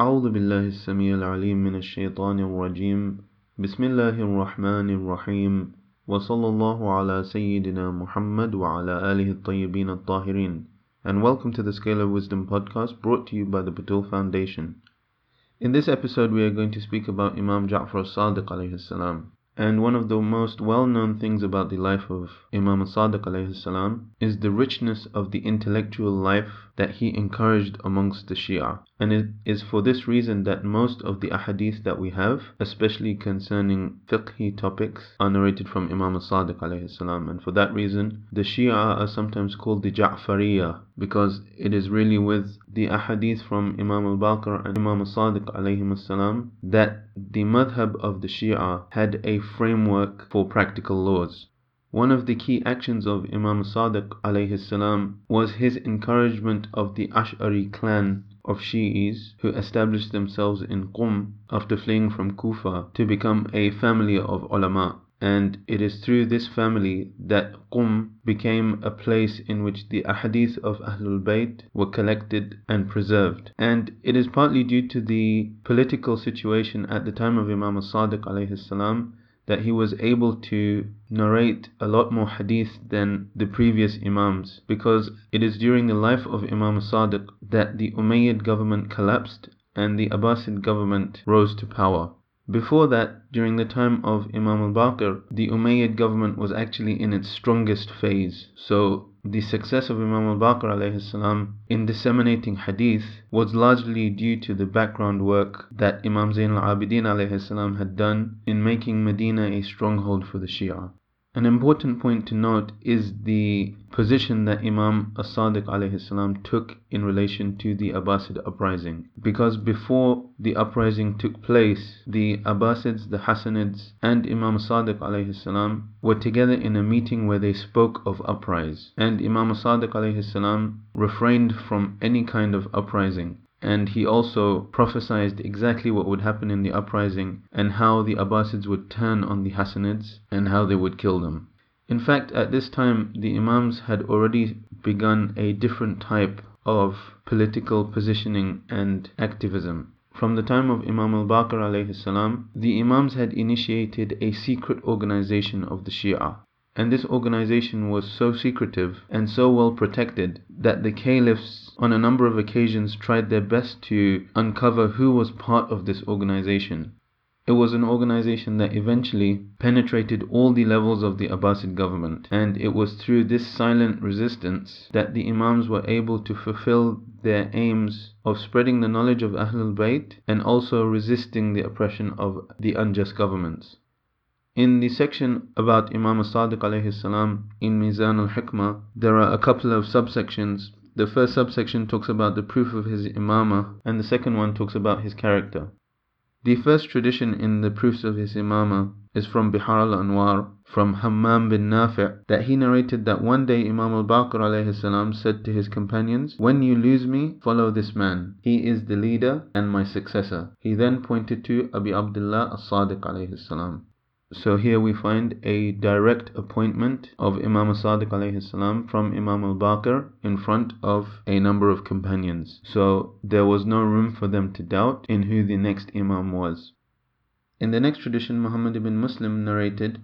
أعوذ بالله السميع العليم من الشيطان الرجيم بسم الله الرحمن الرحيم وصلى الله على سيدنا محمد وعلى آله الطيبين الطاهرين and welcome to the Scale of Wisdom podcast brought to you by the Batul Foundation. In this episode we are going to speak about Imam Ja'far as-Sadiq alayhi salam. And one of the most well known things about the life of Imam Sadiq salam is the richness of the intellectual life that he encouraged amongst the Shia. And it is for this reason that most of the ahadith that we have, especially concerning fiqhi topics, are narrated from Imam al Sadiq salam. And for that reason, the Shia are sometimes called the Ja'fariya because it is really with the ahadith from Imam al-Baqir and Imam al-Sadiq that the madhab of the Shia had a framework for practical laws. One of the key actions of Imam Sadiq salam was his encouragement of the Ash'ari clan of Shi'is who established themselves in Qum after fleeing from Kufa to become a family of ulama and it is through this family that Qum became a place in which the ahadith of Ahlul Bayt were collected and preserved. And it is partly due to the political situation at the time of Imam as-Sadiq salam that he was able to narrate a lot more hadith than the previous Imams because it is during the life of Imam as-Sadiq that the Umayyad government collapsed and the Abbasid government rose to power. Before that, during the time of Imam al-Baqir, the Umayyad government was actually in its strongest phase. So the success of Imam al-Baqir in disseminating hadith was largely due to the background work that Imam Zain al-Abidin had done in making Medina a stronghold for the Shia. An important point to note is the position that Imam as-Sadiq took in relation to the Abbasid uprising. Because before the uprising took place, the Abbasids, the Hassanids, and Imam as-Sadiq were together in a meeting where they spoke of uprise. And Imam as-Sadiq refrained from any kind of uprising and he also prophesied exactly what would happen in the uprising and how the Abbasids would turn on the Hassanids and how they would kill them. In fact, at this time, the Imams had already begun a different type of political positioning and activism. From the time of Imam al-Baqir the Imams had initiated a secret organization of the Shia and this organization was so secretive and so well protected that the caliphs on a number of occasions tried their best to uncover who was part of this organization. It was an organization that eventually penetrated all the levels of the Abbasid government, and it was through this silent resistance that the Imams were able to fulfill their aims of spreading the knowledge of Ahlul Bayt and also resisting the oppression of the unjust governments. In the section about Imam as-Sadiq salam in Mizan al-Hikmah, there are a couple of subsections. The first subsection talks about the proof of his imamah, and the second one talks about his character. The first tradition in the proofs of his imamah is from Bihar al-Anwar, from Hammam bin Nafi' that he narrated that one day Imam al-Baqir salam said to his companions, When you lose me, follow this man. He is the leader and my successor. He then pointed to Abi Abdullah as-Sadiq salam. So here we find a direct appointment of Imam Sadiq salam from Imam al-Baqir in front of a number of companions. So there was no room for them to doubt in who the next Imam was. In the next tradition, Muhammad ibn Muslim narrated,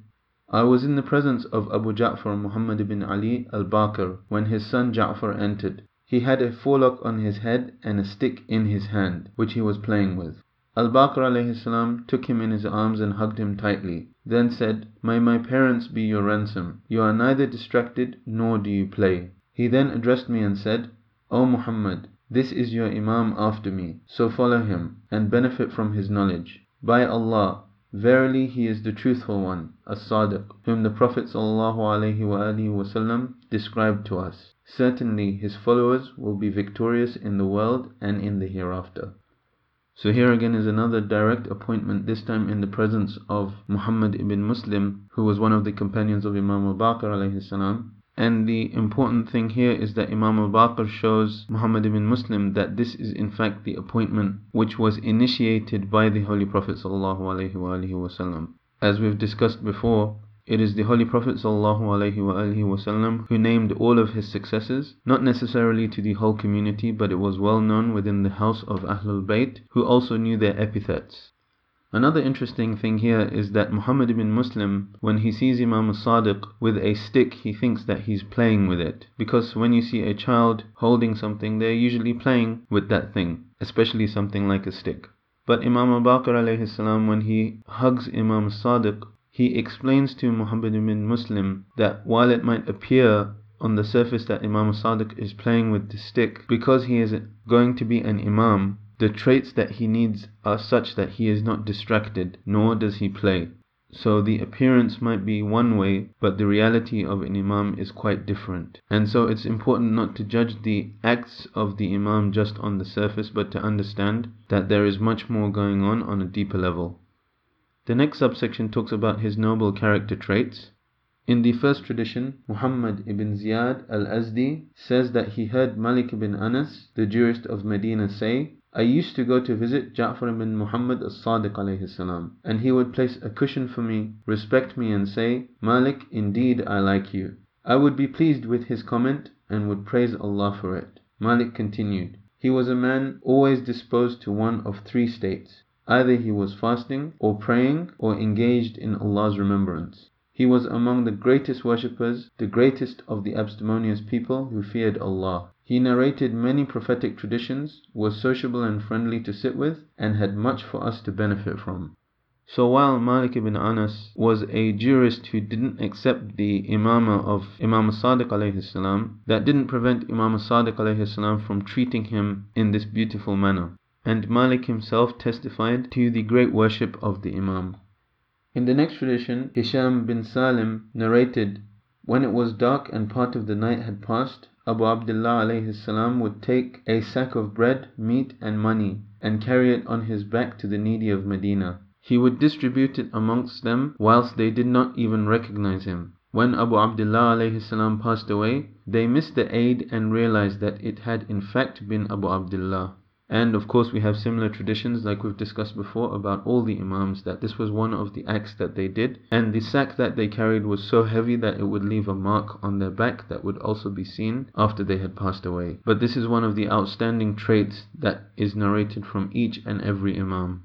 I was in the presence of Abu Ja'far Muhammad ibn Ali al-Baqir when his son Ja'far entered. He had a forelock on his head and a stick in his hand, which he was playing with. Al-Baqir took him in his arms and hugged him tightly, then said, May my parents be your ransom. You are neither distracted nor do you play. He then addressed me and said, O Muhammad, this is your Imam after me, so follow him, and benefit from his knowledge. By Allah, verily he is the truthful one, as-Sadiq, whom the Prophet ﷺ described to us. Certainly his followers will be victorious in the world and in the hereafter. So here again is another direct appointment, this time in the presence of Muhammad ibn Muslim, who was one of the companions of Imam al-Baqir. And the important thing here is that Imam al-Baqir shows Muhammad ibn Muslim that this is in fact the appointment which was initiated by the Holy Prophet sallallahu. As we've discussed before, it is the Holy Prophet ﷺ who named all of his successors, not necessarily to the whole community, but it was well known within the house of Ahlul Bayt, who also knew their epithets. Another interesting thing here is that Muhammad ibn Muslim, when he sees Imam Sadiq with a stick, he thinks that he's playing with it. Because when you see a child holding something, they're usually playing with that thing, especially something like a stick. But Imam alayhi salam, when he hugs Imam Sadiq, he explains to Muhammad ibn Muslim that while it might appear on the surface that Imam Sadiq is playing with the stick, because he is going to be an Imam, the traits that he needs are such that he is not distracted, nor does he play. So the appearance might be one way, but the reality of an Imam is quite different. And so it's important not to judge the acts of the Imam just on the surface, but to understand that there is much more going on on a deeper level. The next subsection talks about his noble character traits. In the first tradition, Muhammad ibn Ziyad al-Azdi says that he heard Malik ibn Anas, the jurist of Medina, say, I used to go to visit Ja'far ibn Muhammad as-Sadiq salam, and he would place a cushion for me, respect me and say, Malik, indeed I like you. I would be pleased with his comment and would praise Allah for it. Malik continued, He was a man always disposed to one of three states. Either he was fasting, or praying, or engaged in Allah's remembrance. He was among the greatest worshippers, the greatest of the abstemious people who feared Allah. He narrated many prophetic traditions, was sociable and friendly to sit with, and had much for us to benefit from. So while Malik ibn Anas was a jurist who didn't accept the imama of Imam Sadiq alayhi salam, that didn't prevent Imam Sadiq alayhi salam from treating him in this beautiful manner. And Malik himself testified to the great worship of the Imam. In the next tradition, Hisham bin Salim narrated, When it was dark and part of the night had passed, Abu Abdullah would take a sack of bread, meat, and money, and carry it on his back to the needy of Medina. He would distribute it amongst them whilst they did not even recognize him. When Abu Abdullah passed away, they missed the aid and realized that it had in fact been Abu Abdullah. And of course, we have similar traditions, like we've discussed before, about all the Imams, that this was one of the acts that they did. And the sack that they carried was so heavy that it would leave a mark on their back that would also be seen after they had passed away. But this is one of the outstanding traits that is narrated from each and every Imam.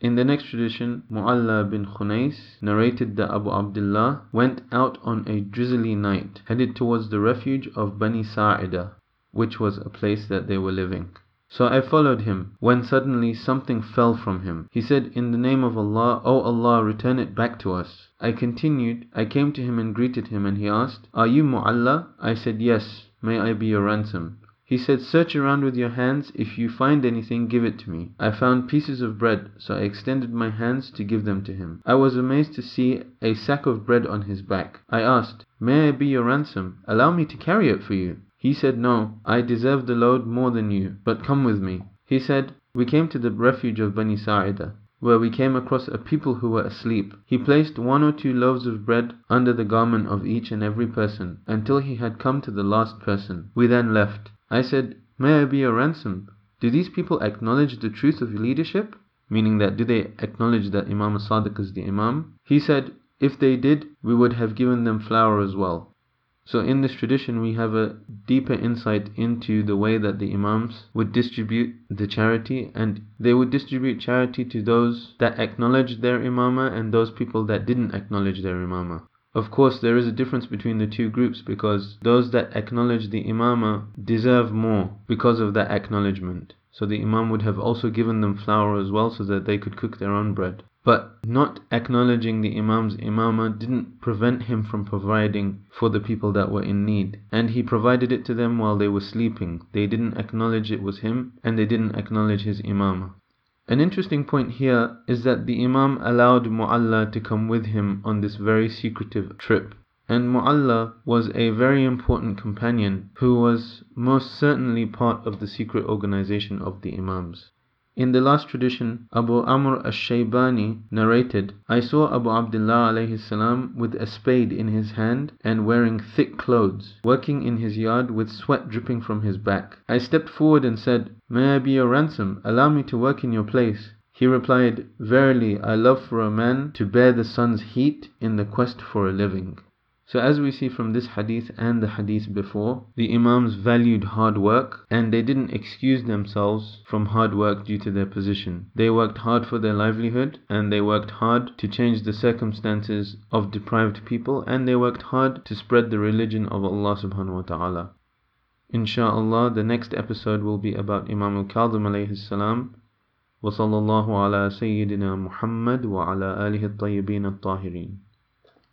In the next tradition, Mu'alla bin Khunais narrated that Abu Abdullah went out on a drizzly night, headed towards the refuge of Bani Sa'ida, which was a place that they were living. So I followed him, when suddenly something fell from him. He said, In the name of Allah, O Allah, return it back to us. I continued, I came to him and greeted him, and he asked, Are you Mu'alla? I said, Yes, may I be your ransom. He said, Search around with your hands, if you find anything, give it to me. I found pieces of bread, so I extended my hands to give them to him. I was amazed to see a sack of bread on his back. I asked, May I be your ransom? Allow me to carry it for you. He said, No, I deserve the load more than you, but come with me. He said, We came to the refuge of Bani Sa'ida, where we came across a people who were asleep. He placed one or two loaves of bread under the garment of each and every person, until he had come to the last person. We then left. I said, May I be your ransom? Do these people acknowledge the truth of leadership? Meaning that do they acknowledge that Imam Sadiq is the Imam? He said, If they did, we would have given them flour as well. So in this tradition we have a deeper insight into the way that the Imams would distribute the charity and they would distribute charity to those that acknowledged their Imama and those people that didn't acknowledge their Imama. Of course, there is a difference between the two groups because those that acknowledge the Imama deserve more because of that acknowledgement. So the Imam would have also given them flour as well so that they could cook their own bread. But not acknowledging the Imam's Imamah didn't prevent him from providing for the people that were in need. And he provided it to them while they were sleeping. They didn't acknowledge it was him and they didn't acknowledge his Imama. An interesting point here is that the Imam allowed Mu'alla to come with him on this very secretive trip. And Mu'alla was a very important companion who was most certainly part of the secret organization of the Imams. In the last tradition, Abu Amr al-Shaybani narrated, I saw Abu Abdullah alayhi salam with a spade in his hand and wearing thick clothes, working in his yard with sweat dripping from his back. I stepped forward and said, May I be your ransom? Allow me to work in your place. He replied, Verily, I love for a man to bear the sun's heat in the quest for a living. So as we see from this hadith and the hadith before, the Imams valued hard work and they didn't excuse themselves from hard work due to their position. They worked hard for their livelihood and they worked hard to change the circumstances of deprived people and they worked hard to spread the religion of Allah subhanahu wa ta'ala. Insha'Allah, the next episode will be about Imam al-Kadhim alayhi salam. وصلى الله على سيدنا محمد وعلى آله الطيبين الطاهرين